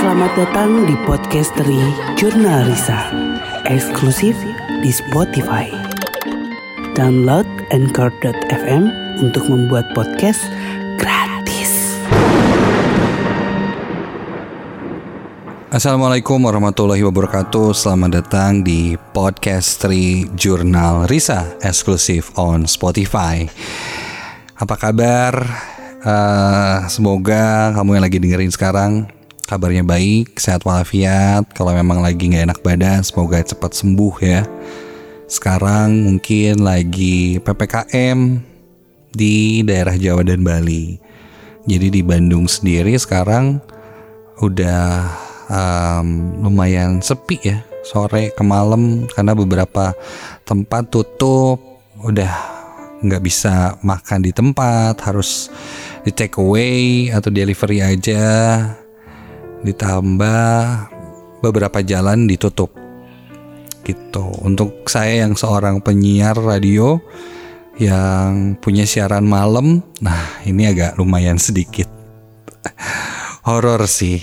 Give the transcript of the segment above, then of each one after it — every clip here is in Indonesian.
Selamat datang di podcastery Jurnal Risa, eksklusif di Spotify. Download Anchor.fm untuk membuat podcast gratis. Assalamualaikum warahmatullahi wabarakatuh Selamat datang di Podcastery Jurnal Risa Eksklusif on Spotify Apa kabar? Eh, semoga kamu yang lagi dengerin sekarang Kabarnya baik, sehat walafiat. Kalau memang lagi gak enak badan Semoga cepat sembuh ya. Sekarang mungkin lagi PPKM Di daerah Jawa dan Bali. Jadi di Bandung sendiri sekarang Udah um, lumayan sepi ya. Sore ke malam karena beberapa tempat tutup. Udah nggak bisa makan di tempat harus di take away atau delivery aja ditambah beberapa jalan ditutup. Gitu. Untuk saya yang seorang penyiar radio yang punya siaran malam nah ini agak lumayan sedikit horor sih.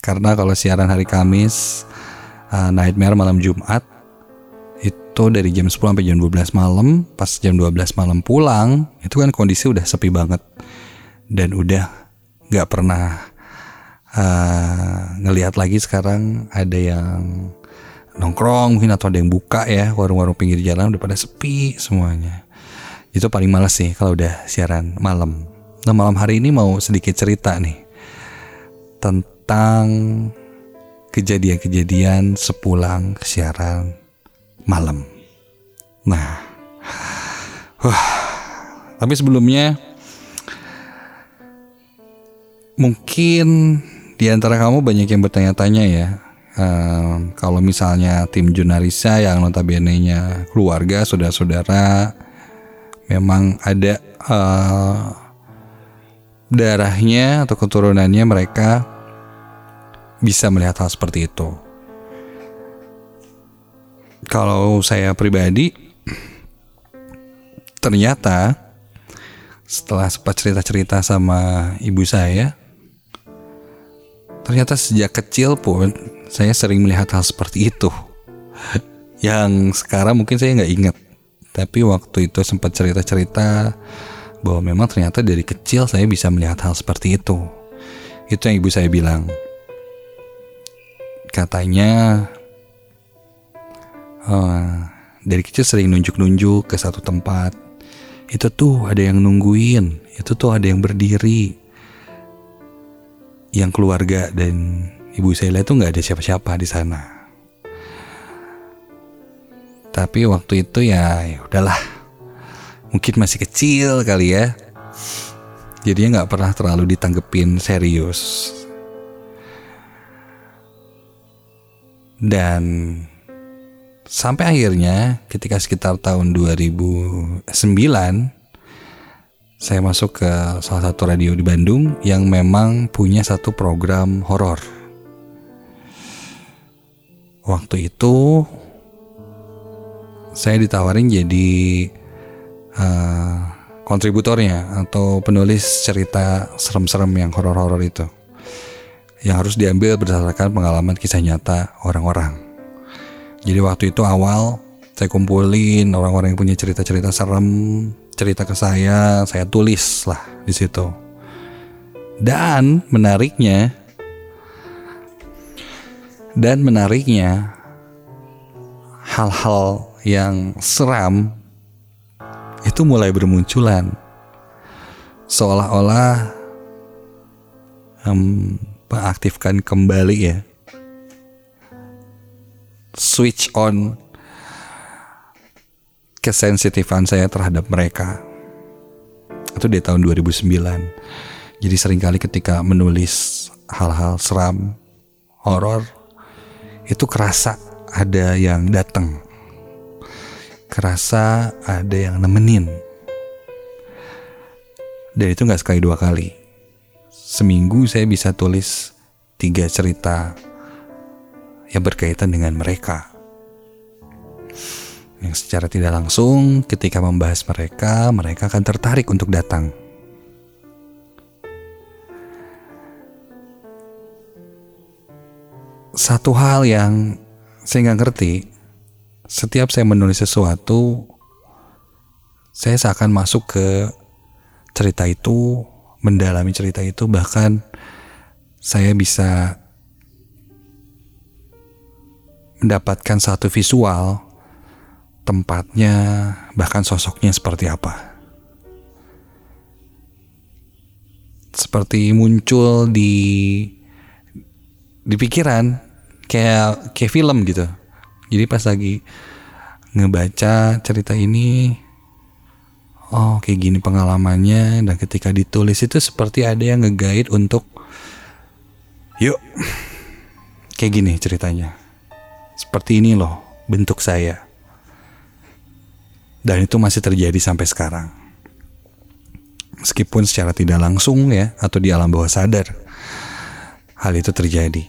Karena kalau siaran hari Kamis uh, Nightmare malam Jumat itu dari jam 10 sampai jam 12 malam. Pas jam 12 malam pulang itu kan kondisi udah sepi banget. Dan udah nggak pernah uh, ngelihat lagi sekarang ada yang nongkrong mungkin atau ada yang buka ya warung-warung pinggir jalan udah pada sepi semuanya itu paling males sih kalau udah siaran malam nah malam hari ini mau sedikit cerita nih tentang kejadian-kejadian sepulang siaran malam. Nah, wah, tapi sebelumnya mungkin di antara kamu banyak yang bertanya-tanya ya. Um, kalau misalnya tim Junarisa yang notabene-nya keluarga, saudara-saudara memang ada uh, darahnya atau keturunannya mereka bisa melihat hal seperti itu. Kalau saya pribadi, ternyata setelah sempat cerita-cerita sama ibu saya, ternyata sejak kecil pun saya sering melihat hal seperti itu. Yang sekarang mungkin saya nggak ingat, tapi waktu itu sempat cerita-cerita bahwa memang ternyata dari kecil saya bisa melihat hal seperti itu. Itu yang ibu saya bilang. Katanya uh, dari kecil sering nunjuk-nunjuk ke satu tempat. Itu tuh ada yang nungguin. Itu tuh ada yang berdiri yang keluarga dan ibu saya lihat tuh nggak ada siapa-siapa di sana. Tapi waktu itu ya, ya udahlah. Mungkin masih kecil kali ya. Jadinya nggak pernah terlalu ditanggepin serius. Dan sampai akhirnya ketika sekitar tahun 2009 saya masuk ke salah satu radio di Bandung yang memang punya satu program horor. Waktu itu saya ditawarin jadi uh, kontributornya atau penulis cerita serem-serem yang horor-horor itu yang harus diambil berdasarkan pengalaman kisah nyata orang-orang. Jadi waktu itu awal saya kumpulin orang-orang yang punya cerita-cerita serem, cerita ke saya, saya tulis lah di situ. Dan menariknya, dan menariknya, hal-hal yang seram itu mulai bermunculan, seolah-olah um, mengaktifkan kembali ya switch on kesensitifan saya terhadap mereka. Itu di tahun 2009 jadi sering kali ketika menulis hal-hal seram horor itu kerasa ada yang datang. Kerasa ada yang nemenin. Dan itu nggak sekali dua kali. Seminggu saya bisa tulis tiga cerita yang berkaitan dengan mereka. Yang secara tidak langsung ketika membahas mereka, mereka akan tertarik untuk datang. satu hal yang saya nggak ngerti, setiap saya menulis sesuatu, saya seakan masuk ke cerita itu, mendalami cerita itu, bahkan saya bisa mendapatkan satu visual tempatnya, bahkan sosoknya seperti apa. Seperti muncul di di pikiran kayak kayak film gitu. Jadi pas lagi ngebaca cerita ini oh kayak gini pengalamannya dan ketika ditulis itu seperti ada yang ngeguide untuk yuk kayak gini ceritanya seperti ini loh bentuk saya dan itu masih terjadi sampai sekarang. Meskipun secara tidak langsung ya atau di alam bawah sadar hal itu terjadi.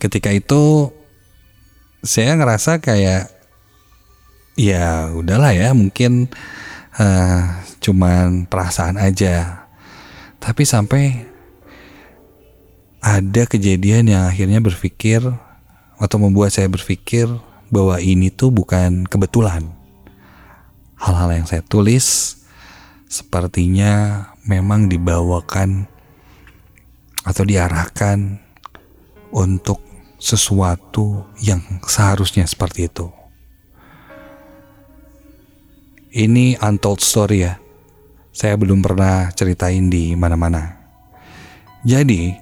Ketika itu saya ngerasa kayak ya udahlah ya mungkin uh, cuman perasaan aja. Tapi sampai ada kejadian yang akhirnya berpikir atau membuat saya berpikir bahwa ini tuh bukan kebetulan hal-hal yang saya tulis sepertinya memang dibawakan atau diarahkan untuk sesuatu yang seharusnya seperti itu. Ini untold story ya. Saya belum pernah ceritain di mana-mana. Jadi,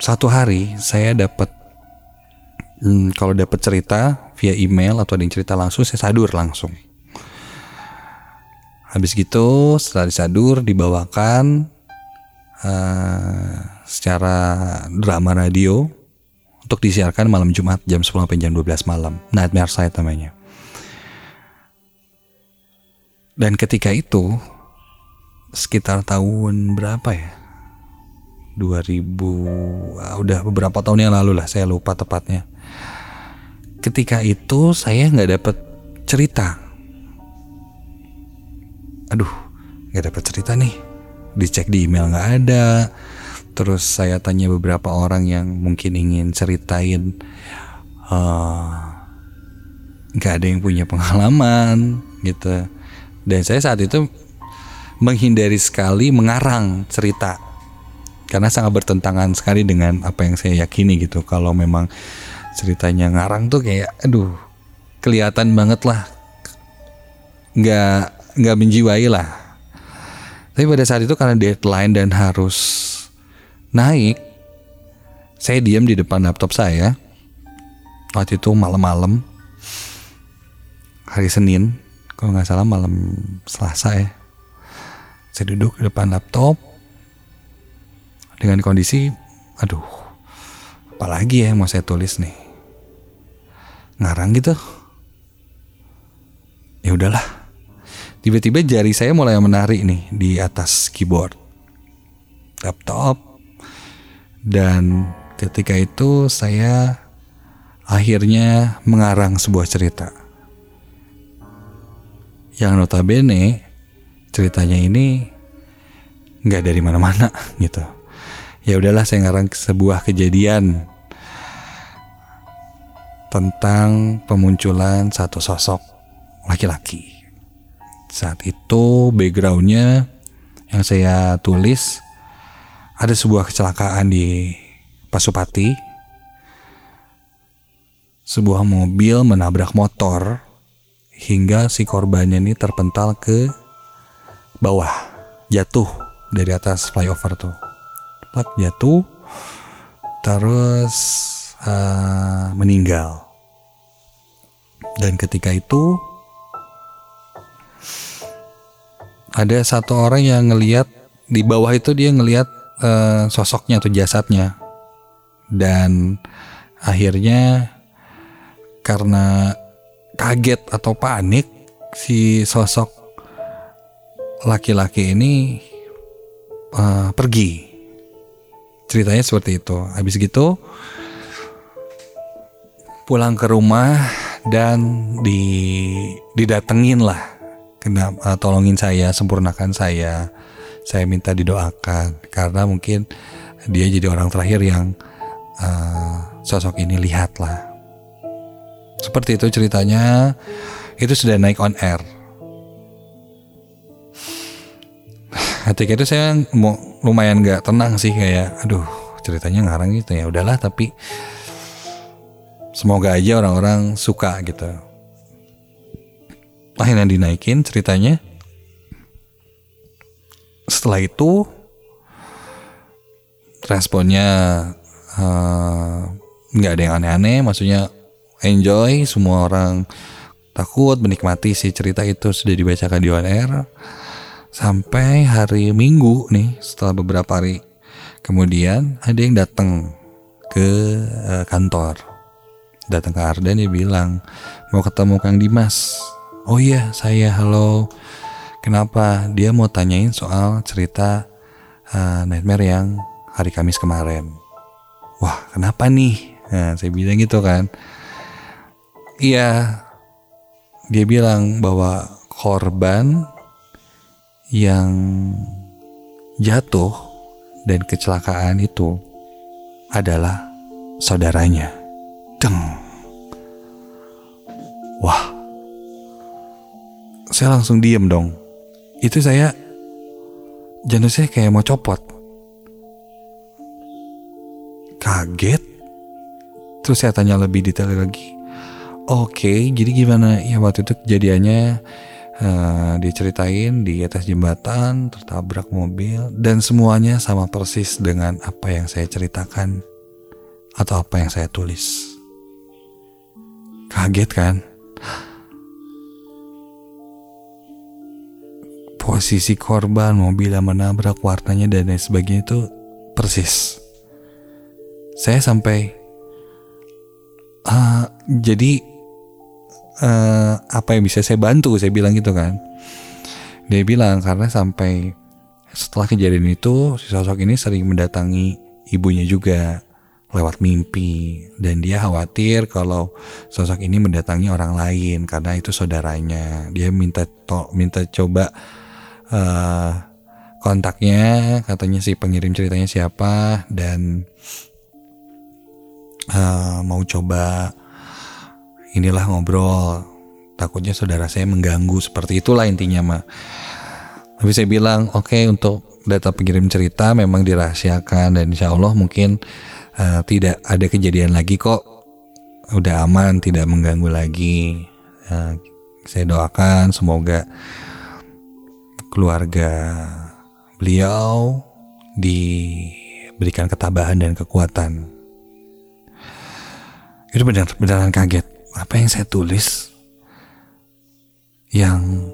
satu hari saya dapat hmm, kalau dapat cerita via email atau ada yang cerita langsung saya sadur langsung. Habis gitu setelah disadur dibawakan uh, secara drama radio untuk disiarkan malam Jumat jam 10 sampai jam 12 malam. Nightmare Side namanya. Dan ketika itu sekitar tahun berapa ya? 2000 ah, udah beberapa tahun yang lalu lah saya lupa tepatnya. Ketika itu saya nggak dapet cerita. Aduh, nggak dapet cerita nih. Dicek di email nggak ada. Terus saya tanya beberapa orang yang mungkin ingin ceritain eh, nggak uh, ada yang punya pengalaman gitu dan saya saat itu menghindari sekali mengarang cerita karena sangat bertentangan sekali dengan apa yang saya yakini gitu. Kalau memang ceritanya ngarang tuh kayak, aduh, kelihatan banget lah, nggak nggak menjiwai lah. Tapi pada saat itu karena deadline dan harus naik, saya diam di depan laptop saya. Waktu itu malam-malam, hari Senin, kalau nggak salah malam Selasa ya saya duduk di depan laptop dengan kondisi aduh apalagi ya yang mau saya tulis nih ngarang gitu. Ya udahlah. Tiba-tiba jari saya mulai menarik nih di atas keyboard. Laptop. Dan ketika itu saya akhirnya mengarang sebuah cerita. Yang notabene ceritanya ini nggak dari mana-mana gitu. Ya udahlah saya ngarang sebuah kejadian tentang pemunculan satu sosok laki-laki. Saat itu backgroundnya yang saya tulis ada sebuah kecelakaan di Pasupati. Sebuah mobil menabrak motor hingga si korbannya ini terpental ke bawah, jatuh dari atas flyover tuh. Plak jatuh, terus uh, meninggal. Dan ketika itu ada satu orang yang ngeliat di bawah itu dia ngeliat uh, sosoknya atau jasadnya dan akhirnya karena kaget atau panik si sosok laki-laki ini uh, pergi. Ceritanya seperti itu. Habis gitu pulang ke rumah dan di didatengin lah. Kena uh, tolongin saya, sempurnakan saya. Saya minta didoakan karena mungkin dia jadi orang terakhir yang uh, sosok ini lihatlah. Seperti itu ceritanya. Itu sudah naik on air. Ketika itu saya lumayan gak tenang sih kayak, aduh ceritanya ngarang gitu ya udahlah tapi semoga aja orang-orang suka gitu. Akhirnya dinaikin ceritanya. Setelah itu responnya eh, nggak uh, ada yang aneh-aneh, maksudnya enjoy, semua orang takut menikmati si cerita itu sudah dibacakan di on air sampai hari Minggu nih setelah beberapa hari kemudian ada yang datang ke uh, kantor datang ke Arden dia bilang mau ketemu Kang Dimas oh iya saya halo kenapa dia mau tanyain soal cerita uh, nightmare yang hari Kamis kemarin. Wah, kenapa nih? Nah, saya bilang gitu kan. Iya, dia bilang bahwa korban yang jatuh dan kecelakaan itu adalah saudaranya. Deng. Wah. Saya langsung diem dong. Itu saya jantung saya kayak mau copot kaget terus saya tanya lebih detail lagi oke jadi gimana ya waktu itu kejadiannya uh, diceritain di atas jembatan tertabrak mobil dan semuanya sama persis dengan apa yang saya ceritakan atau apa yang saya tulis kaget kan? Posisi korban mobil yang menabrak warnanya dan lain sebagainya itu persis. Saya sampai uh, jadi uh, apa yang bisa saya bantu? Saya bilang gitu kan. Dia bilang karena sampai setelah kejadian itu si sosok ini sering mendatangi ibunya juga lewat mimpi. Dan dia khawatir kalau sosok ini mendatangi orang lain karena itu saudaranya. Dia minta to minta coba uh, kontaknya katanya si pengirim ceritanya siapa dan uh, mau coba inilah ngobrol. Takutnya saudara saya mengganggu seperti itulah intinya mah tapi saya bilang oke okay, untuk data pengirim cerita memang dirahasiakan dan insya Allah mungkin uh, tidak ada kejadian lagi kok. Udah aman tidak mengganggu lagi. Uh, saya doakan semoga keluarga beliau diberikan ketabahan dan kekuatan. Itu benar beneran kaget. Apa yang saya tulis yang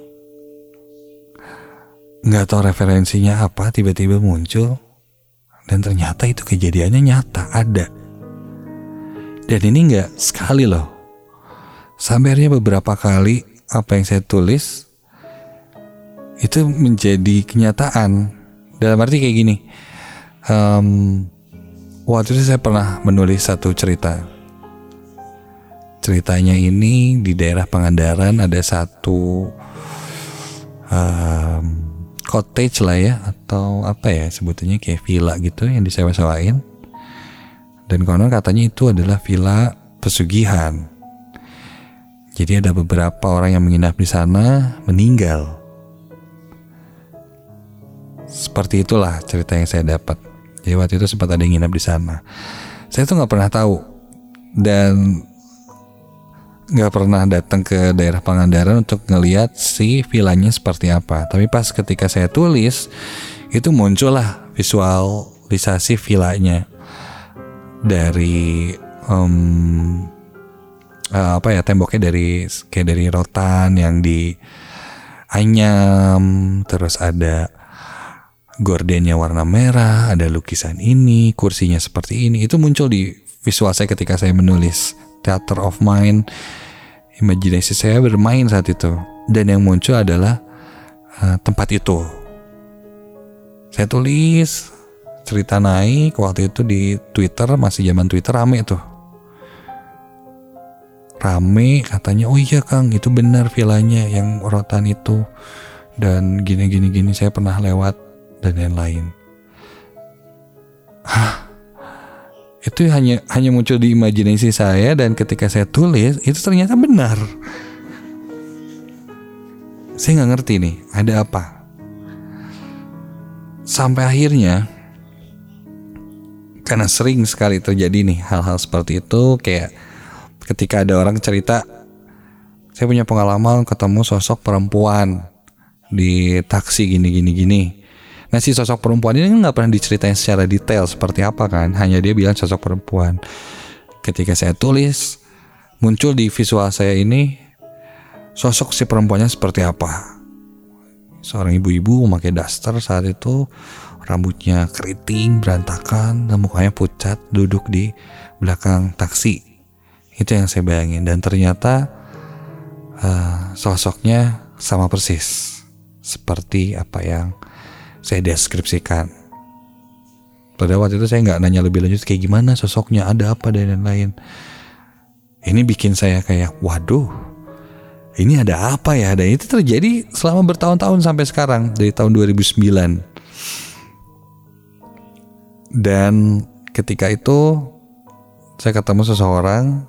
nggak tahu referensinya apa tiba-tiba muncul dan ternyata itu kejadiannya nyata ada. Dan ini nggak sekali loh. Sampai beberapa kali apa yang saya tulis itu menjadi kenyataan. Dalam arti kayak gini um, waktu itu saya pernah menulis satu cerita. Ceritanya ini di daerah Pangandaran ada satu um, cottage lah ya atau apa ya sebetulnya kayak villa gitu yang disewa-sewain. Dan konon katanya itu adalah villa pesugihan. Jadi ada beberapa orang yang menginap di sana meninggal. Seperti itulah cerita yang saya dapat. Jadi waktu itu sempat ada yang nginap di sana. Saya tuh nggak pernah tahu. Dan nggak pernah datang ke daerah Pangandaran untuk ngeliat si villanya seperti apa. Tapi pas ketika saya tulis itu muncullah visualisasi villanya dari um, apa ya temboknya dari kayak dari rotan yang di anyam terus ada gordennya warna merah ada lukisan ini kursinya seperti ini itu muncul di visual saya ketika saya menulis theater of mind imajinasi saya bermain saat itu. Dan yang muncul adalah uh, tempat itu. Saya tulis cerita naik waktu itu di Twitter masih zaman Twitter rame tuh rame katanya oh iya Kang itu benar villanya yang rotan itu. Dan gini gini gini saya pernah lewat dan lain-lain itu hanya hanya muncul di imajinasi saya dan ketika saya tulis itu ternyata benar. Saya nggak ngerti nih ada apa? Sampai akhirnya karena sering sekali terjadi nih hal-hal seperti itu kayak ketika ada orang cerita saya punya pengalaman ketemu sosok perempuan di taksi gini gini gini nah si sosok perempuan. Ini nggak pernah diceritain secara detail seperti apa kan. Hanya dia bilang sosok perempuan. Ketika saya tulis muncul di visual saya ini sosok si perempuannya seperti apa. Seorang ibu-ibu memakai daster saat itu rambutnya keriting berantakan dan mukanya pucat duduk di belakang taksi. Itu yang saya bayangin. Dan ternyata uh, sosoknya sama persis. Seperti apa yang saya deskripsikan. Pada waktu itu saya nggak nanya lebih lanjut kayak gimana sosoknya? Ada apa? Dan lain-lain. Ini bikin saya kayak waduh ini ada apa ya? Dan itu terjadi selama bertahun-tahun sampai sekarang dari tahun 2009 dan ketika itu saya ketemu seseorang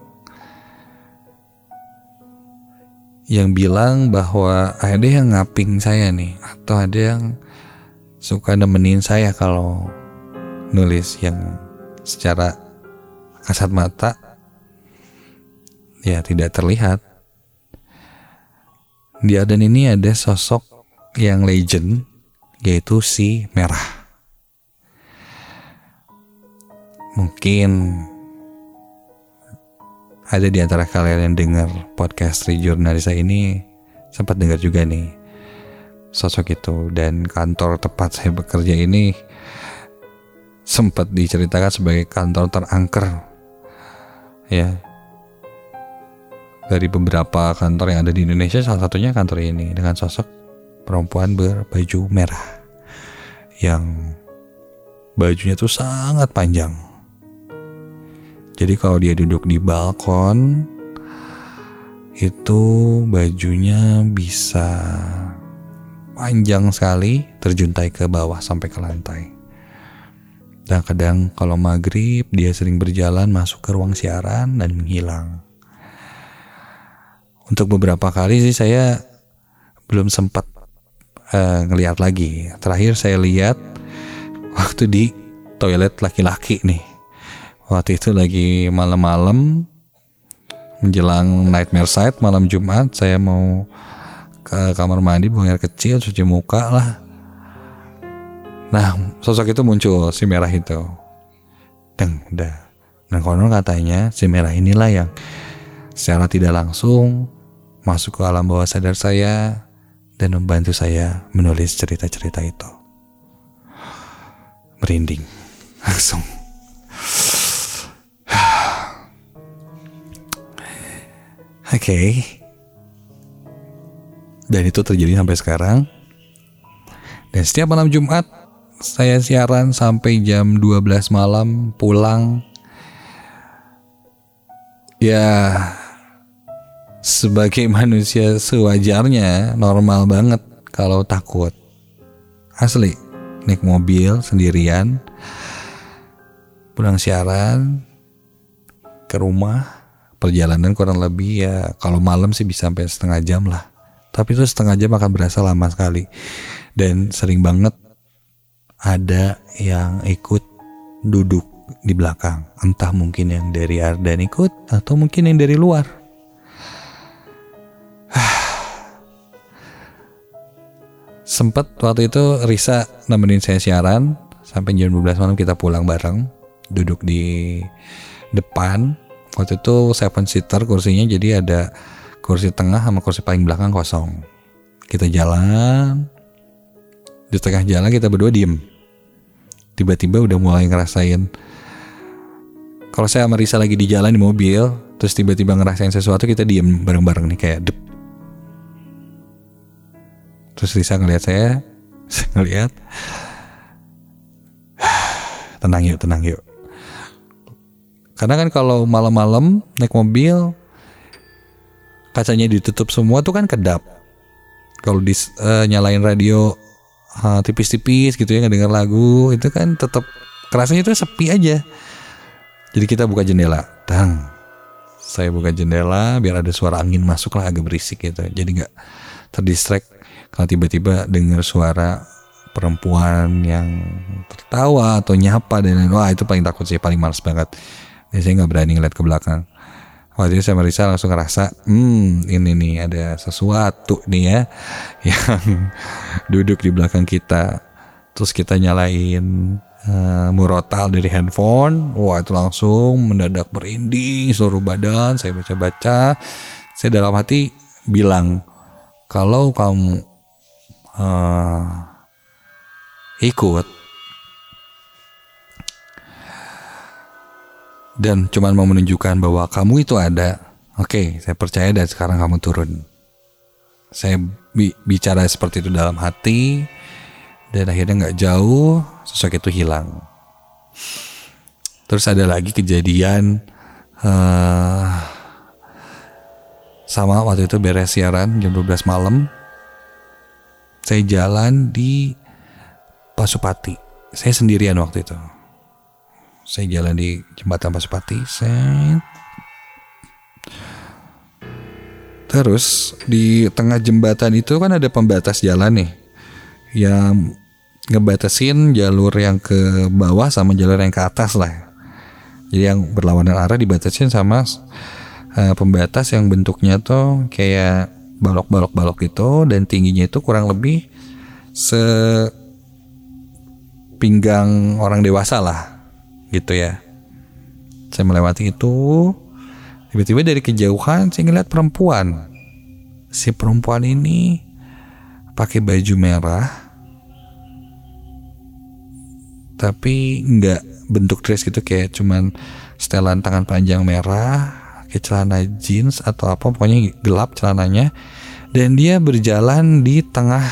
yang bilang bahwa ada yang ngaping saya nih atau ada yang suka nemenin saya kalau nulis yang secara kasat mata ya tidak terlihat. Di Aden ini ada sosok yang legend yaitu si Merah. Mungkin ada di antara kalian yang dengar podcast Jurnalisa ini sempat dengar juga nih sosok itu. Dan kantor tempat saya bekerja ini sempat diceritakan sebagai kantor terangker. Ya. Dari beberapa kantor yang ada di Indonesia salah satunya kantor ini dengan sosok perempuan berbaju merah yang bajunya tuh sangat panjang. Jadi kalau dia duduk di balkon itu bajunya bisa panjang sekali terjuntai ke bawah sampai ke lantai. Dan kadang kalau maghrib dia sering berjalan masuk ke ruang siaran dan menghilang. Untuk beberapa kali sih saya belum sempat uh, ngelihat lagi. Terakhir saya lihat waktu di toilet laki-laki nih waktu itu lagi malam-malam menjelang nightmare side malam Jumat saya mau ke kamar mandi buang air kecil cuci muka lah. Nah sosok itu muncul si merah itu. Dan udah dan konon katanya si merah inilah yang secara tidak langsung masuk ke alam bawah sadar saya dan membantu saya menulis cerita-cerita itu. Merinding. Langsung. Oke. Okay. Dan itu terjadi sampai sekarang. Dan setiap malam Jumat saya siaran sampai jam 12 malam pulang. Ya sebagai manusia sewajarnya normal banget kalau takut. Asli, naik mobil sendirian pulang siaran ke rumah perjalanan kurang lebih ya kalau malam sih bisa sampai setengah jam lah tapi itu setengah jam akan berasa lama sekali. Dan sering banget ada yang ikut duduk di belakang. Entah mungkin yang dari Ardan ikut atau mungkin yang dari luar. Sempet waktu itu Risa nemenin saya siaran. Sampai jam 12 malam kita pulang bareng. Duduk di depan. Waktu itu seven seater kursinya jadi ada kursi tengah sama kursi paling belakang kosong. Kita jalan. Di tengah jalan kita berdua diem. Tiba-tiba udah mulai ngerasain kalau saya sama Risa lagi di jalan di mobil terus tiba-tiba ngerasain sesuatu kita diem bareng-bareng nih kayak dep. Terus Risa ngeliat saya saya ngeliat tenang yuk tenang yuk. Karena kan kalau malam-malam naik mobil kacanya ditutup semua tuh kan kedap. Kalau di uh, nyalain radio uh, tipis-tipis gitu ya ngedenger lagu itu kan tetap kerasanya tuh sepi aja. Jadi kita buka jendela, dang. Saya buka jendela biar ada suara angin masuk lah agak berisik gitu. Jadi nggak terdistract kalau tiba-tiba dengar suara perempuan yang tertawa atau nyapa dan lain wah itu paling takut sih paling males banget saya nggak berani ngeliat ke belakang waktu itu saya Marisa langsung ngerasa hmm ini nih ada sesuatu nih ya yang duduk di belakang kita. Terus kita nyalain uh, murotal dari handphone. Wah itu langsung mendadak berinding seluruh badan saya baca-baca. Saya dalam hati bilang kalau kamu uh, ikut dan cuman mau menunjukkan bahwa kamu itu ada. Oke, saya percaya dan sekarang kamu turun. Saya bi bicara seperti itu dalam hati dan akhirnya nggak jauh sosok itu hilang. Terus ada lagi kejadian uh, sama waktu itu beres siaran jam 12 malam. Saya jalan di Pasupati. Saya sendirian waktu itu. Saya jalan di jembatan Pasupati. Set. Terus di tengah jembatan itu kan ada pembatas jalan nih. Yang ngebatasin jalur yang ke bawah sama jalur yang ke atas lah. Jadi yang berlawanan arah dibatasin sama uh, pembatas yang bentuknya tuh kayak balok-balok-balok gitu dan tingginya itu kurang lebih se pinggang orang dewasa lah gitu ya. Saya melewati itu tiba-tiba dari kejauhan saya ngeliat perempuan. Si perempuan ini pakai baju merah tapi nggak bentuk dress gitu kayak cuman setelan tangan panjang merah kayak celana jeans atau apa pokoknya gelap celananya. Dan dia berjalan di tengah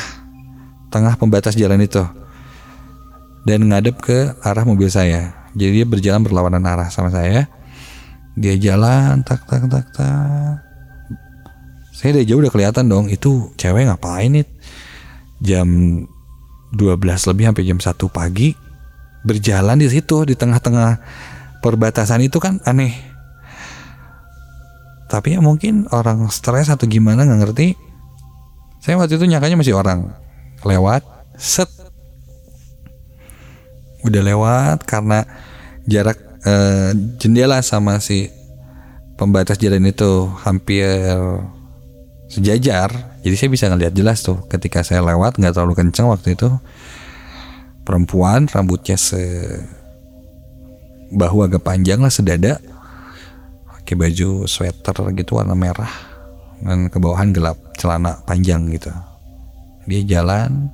tengah pembatas jalan itu dan ngadep ke arah mobil saya. Jadi dia berjalan berlawanan arah sama saya. Dia jalan tak tak tak tak. Saya dari jauh udah kelihatan dong itu cewek ngapain nih jam 12 lebih sampai jam 1 pagi berjalan di situ di tengah-tengah perbatasan itu kan aneh. Tapi ya mungkin orang stres atau gimana nggak ngerti. Saya waktu itu nyakanya masih orang lewat set udah lewat karena jarak uh, jendela sama si pembatas jalan itu hampir sejajar. Jadi saya bisa ngeliat jelas tuh ketika saya lewat nggak terlalu kenceng waktu itu. Perempuan rambutnya se bahu agak panjang lah sedada. Pakai baju sweater gitu warna merah. Dan ke bawahan gelap celana panjang gitu. Dia jalan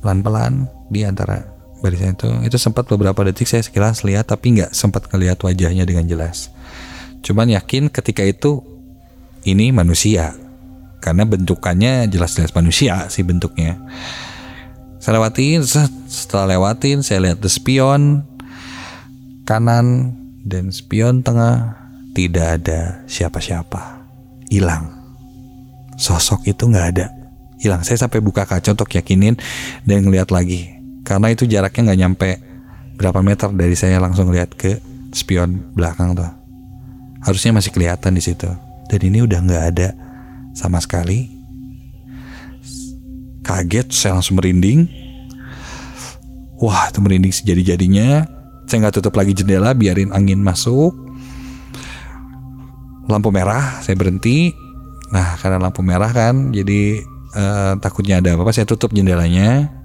pelan-pelan di antara barisan itu itu sempat beberapa detik saya sekilas lihat tapi nggak sempat ngelihat wajahnya dengan jelas. Cuman yakin ketika itu ini manusia. Karena bentukannya jelas-jelas manusia sih bentuknya. Saya lewatin setelah lewatin saya lihat the spion kanan dan spion tengah. Tidak ada siapa-siapa. Hilang. Sosok itu nggak ada. Hilang. Saya sampai buka kaca untuk yakinin dan ngeliat lagi karena itu jaraknya nggak nyampe berapa meter dari saya langsung lihat ke spion belakang tuh. Harusnya masih kelihatan di situ. Dan ini udah nggak ada sama sekali. Kaget saya langsung merinding. Wah itu merinding sejadi jadinya saya nggak tutup lagi jendela biarin angin masuk. Lampu merah saya berhenti. Nah karena lampu merah kan jadi uh, takutnya ada apa-apa saya tutup jendelanya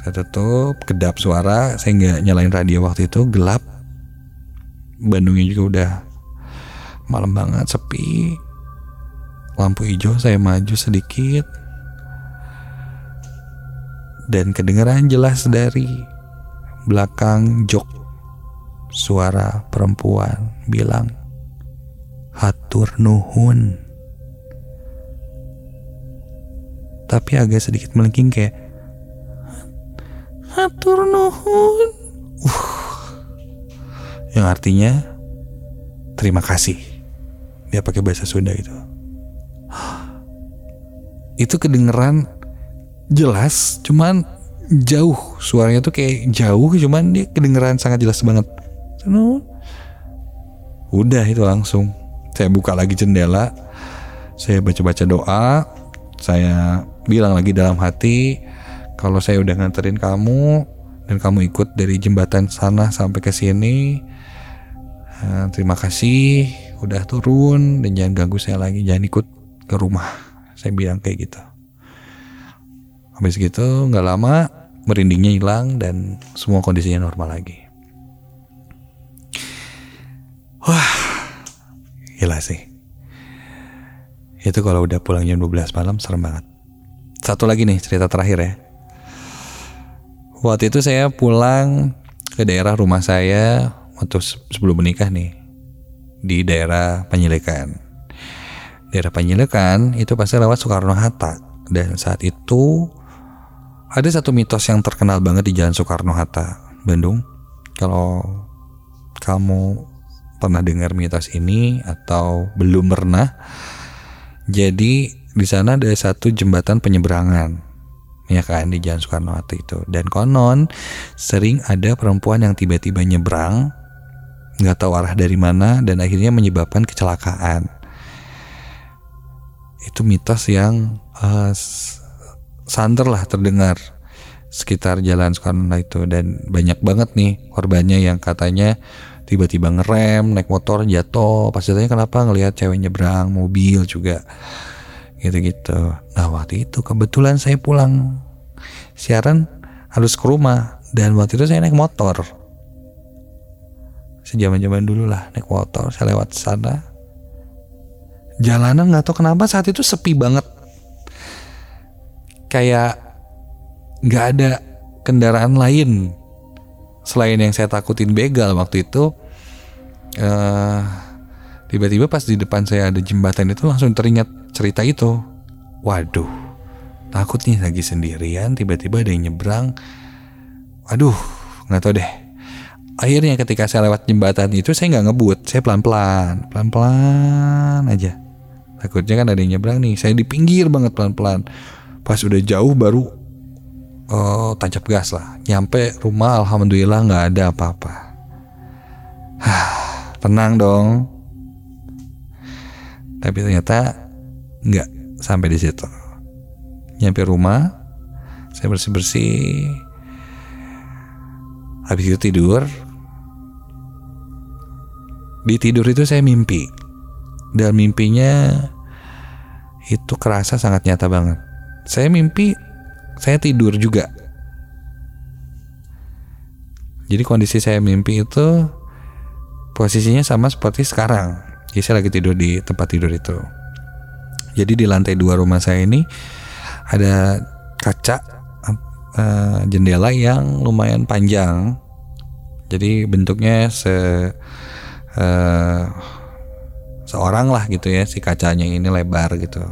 saya tutup kedap suara saya nggak nyalain radio waktu itu gelap. Bandungnya juga udah malam banget sepi. Lampu hijau saya maju sedikit. Dan kedengeran jelas dari belakang jok suara perempuan bilang hatur nuhun. Tapi agak sedikit melengking kayak Hatur nuhun. Uh. Yang artinya terima kasih. Dia pakai bahasa Sunda itu. Itu kedengeran jelas, cuman jauh suaranya tuh kayak jauh, cuman dia kedengeran sangat jelas banget. Tenun. Udah itu langsung. Saya buka lagi jendela. Saya baca-baca doa. Saya bilang lagi dalam hati, kalau saya udah nganterin kamu dan kamu ikut dari jembatan sana sampai ke sini, eh, terima kasih udah turun dan jangan ganggu saya lagi, jangan ikut ke rumah. Saya bilang kayak gitu. Habis gitu nggak lama merindingnya hilang dan semua kondisinya normal lagi. Wah, gila sih. Itu kalau udah pulang jam 12 malam serem banget. Satu lagi nih cerita terakhir ya. Waktu itu saya pulang ke daerah rumah saya waktu sebelum menikah nih. Di daerah Penyelekan. Daerah Penyelekan itu pasti lewat Soekarno-Hatta. Dan saat itu ada satu mitos yang terkenal banget di Jalan Soekarno-Hatta, Bandung. Kalau kamu pernah dengar mitos ini atau belum pernah, jadi di sana ada satu jembatan penyeberangan, ya kan di Jalan Soekarno-Hatta itu. Dan konon sering ada perempuan yang tiba-tiba nyebrang, nggak tahu arah dari mana dan akhirnya menyebabkan kecelakaan. Itu mitos yang uh, santer lah terdengar sekitar jalan Soekarno itu dan banyak banget nih korbannya yang katanya tiba-tiba ngerem naik motor jatuh pas jatuhnya kenapa ngelihat cewek nyebrang mobil juga gitu-gitu. Nah waktu itu kebetulan saya pulang siaran harus ke rumah dan waktu itu saya naik motor. Sejaman-jaman dulu lah naik motor saya lewat sana. Jalanan nggak tahu kenapa saat itu sepi banget. Kayak nggak ada kendaraan lain selain yang saya takutin begal waktu itu. Uh, tiba-tiba pas di depan saya ada jembatan itu langsung teringat cerita itu. Waduh takut nih lagi sendirian tiba-tiba ada yang nyebrang. Aduh nggak tahu deh. Akhirnya ketika saya lewat jembatan itu saya nggak ngebut saya pelan-pelan pelan-pelan aja. Takutnya kan ada yang nyebrang nih saya di pinggir banget pelan-pelan. Pas udah jauh baru uh, tancap gas lah. Nyampe rumah alhamdulillah nggak ada apa-apa. Tenang dong. Tapi ternyata nggak sampai di situ nyampe rumah saya bersih bersih habis itu tidur di tidur itu saya mimpi dan mimpinya itu kerasa sangat nyata banget saya mimpi saya tidur juga. Jadi kondisi saya mimpi itu posisinya sama seperti sekarang. Jadi saya lagi tidur di tempat tidur itu. Jadi di lantai dua rumah saya ini ada kaca uh, jendela yang lumayan panjang. Jadi bentuknya se uh, seorang lah gitu ya si kacanya ini lebar gitu.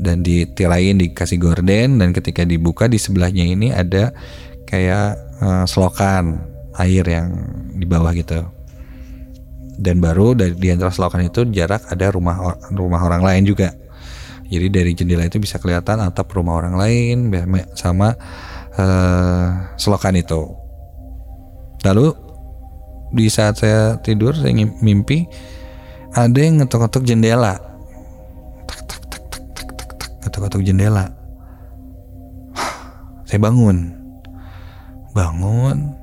Dan ditirain dikasih gorden dan ketika dibuka di sebelahnya ini ada kayak uh, selokan air yang di bawah gitu. Dan baru dari di antara selokan itu jarak ada rumah rumah orang lain juga jadi dari jendela itu bisa kelihatan atap rumah orang lain sama uh, selokan itu lalu di saat saya tidur saya mimpi ada yang ngetok-ngetok jendela ketuk-ketuk jendela. Saya bangun. Bangun.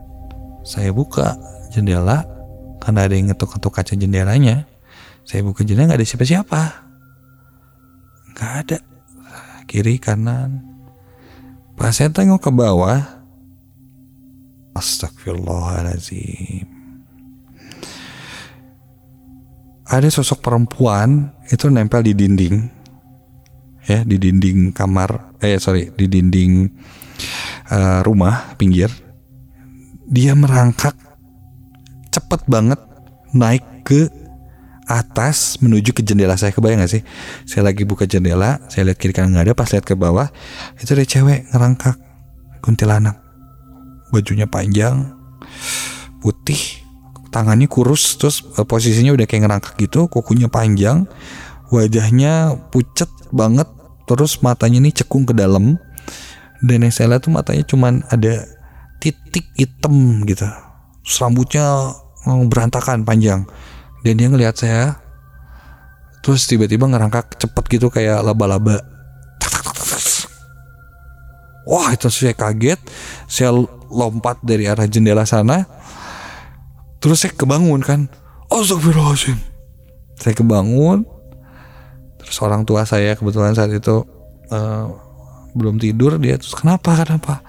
Saya buka jendela karena ada yang ngetuk-ngetuk kaca jendelanya. Saya buka jendela nggak ada siapa-siapa. Nggak ada. Kiri kanan. Pas saya tengok ke bawah. Astagfirullahaladzim. Ada sosok perempuan itu nempel di dinding ya di dinding kamar eh sorry di dinding uh, rumah pinggir dia merangkak cepet banget naik ke atas menuju ke jendela saya. Kebayang gak sih? Saya lagi buka jendela saya lihat kiri kanan nggak ada. Pas lihat ke bawah itu ada cewek ngerangkak kuntilanak. Bajunya panjang putih tangannya kurus terus eh, posisinya udah kayak ngerangkak gitu kukunya panjang wajahnya pucet banget terus matanya ini cekung ke dalam. Dan yang saya lihat tuh matanya cuman ada titik hitam gitu. Terus rambutnya oh, berantakan panjang dan dia ngelihat saya terus tiba-tiba ngerangkak cepet gitu kayak laba-laba. Wah itu saya kaget. Saya lompat dari arah jendela sana. Terus saya kebangun kan. Astagfirullahaladzim. Saya kebangun. Terus orang tua saya kebetulan saat itu uh, belum tidur dia terus kenapa kenapa?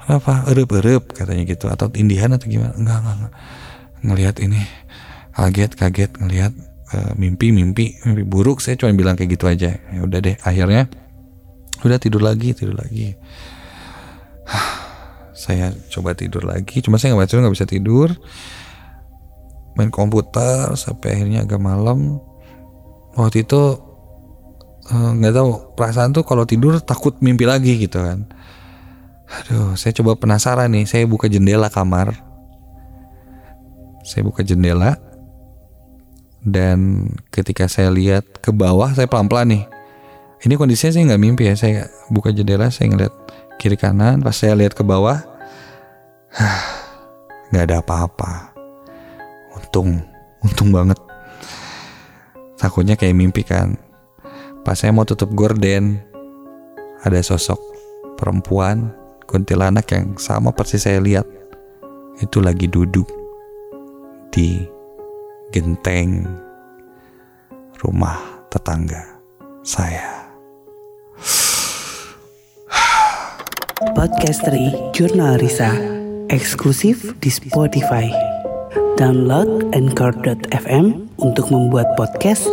Kenapa? Erup erup katanya gitu. Atau indihan atau gimana. Enggak enggak, enggak. ngelihat ini kaget kaget ngelihat uh, mimpi mimpi buruk. Saya cuma bilang kayak gitu aja. Ya udah deh akhirnya udah tidur lagi tidur lagi. Saya coba tidur lagi cuma saya nggak bisa nggak bisa tidur. Main komputer sampai akhirnya agak malam. Waktu itu eh, nggak uh, tahu perasaan tuh kalau tidur takut mimpi lagi gitu kan. Aduh saya coba penasaran nih saya buka jendela kamar. Saya buka jendela dan ketika saya lihat ke bawah saya pelan-pelan nih. Ini kondisinya saya nggak mimpi ya saya buka jendela saya ngeliat kiri kanan. Pas saya lihat ke bawah nggak ada apa-apa. Untung untung banget. Takutnya kayak mimpi kan. Pas saya mau tutup gorden ada sosok perempuan kuntilanak yang sama persis saya lihat. Itu lagi duduk di genteng rumah tetangga saya. Podcasteri Jurnal Risa eksklusif di Spotify. Download Anchor.fm untuk membuat podcast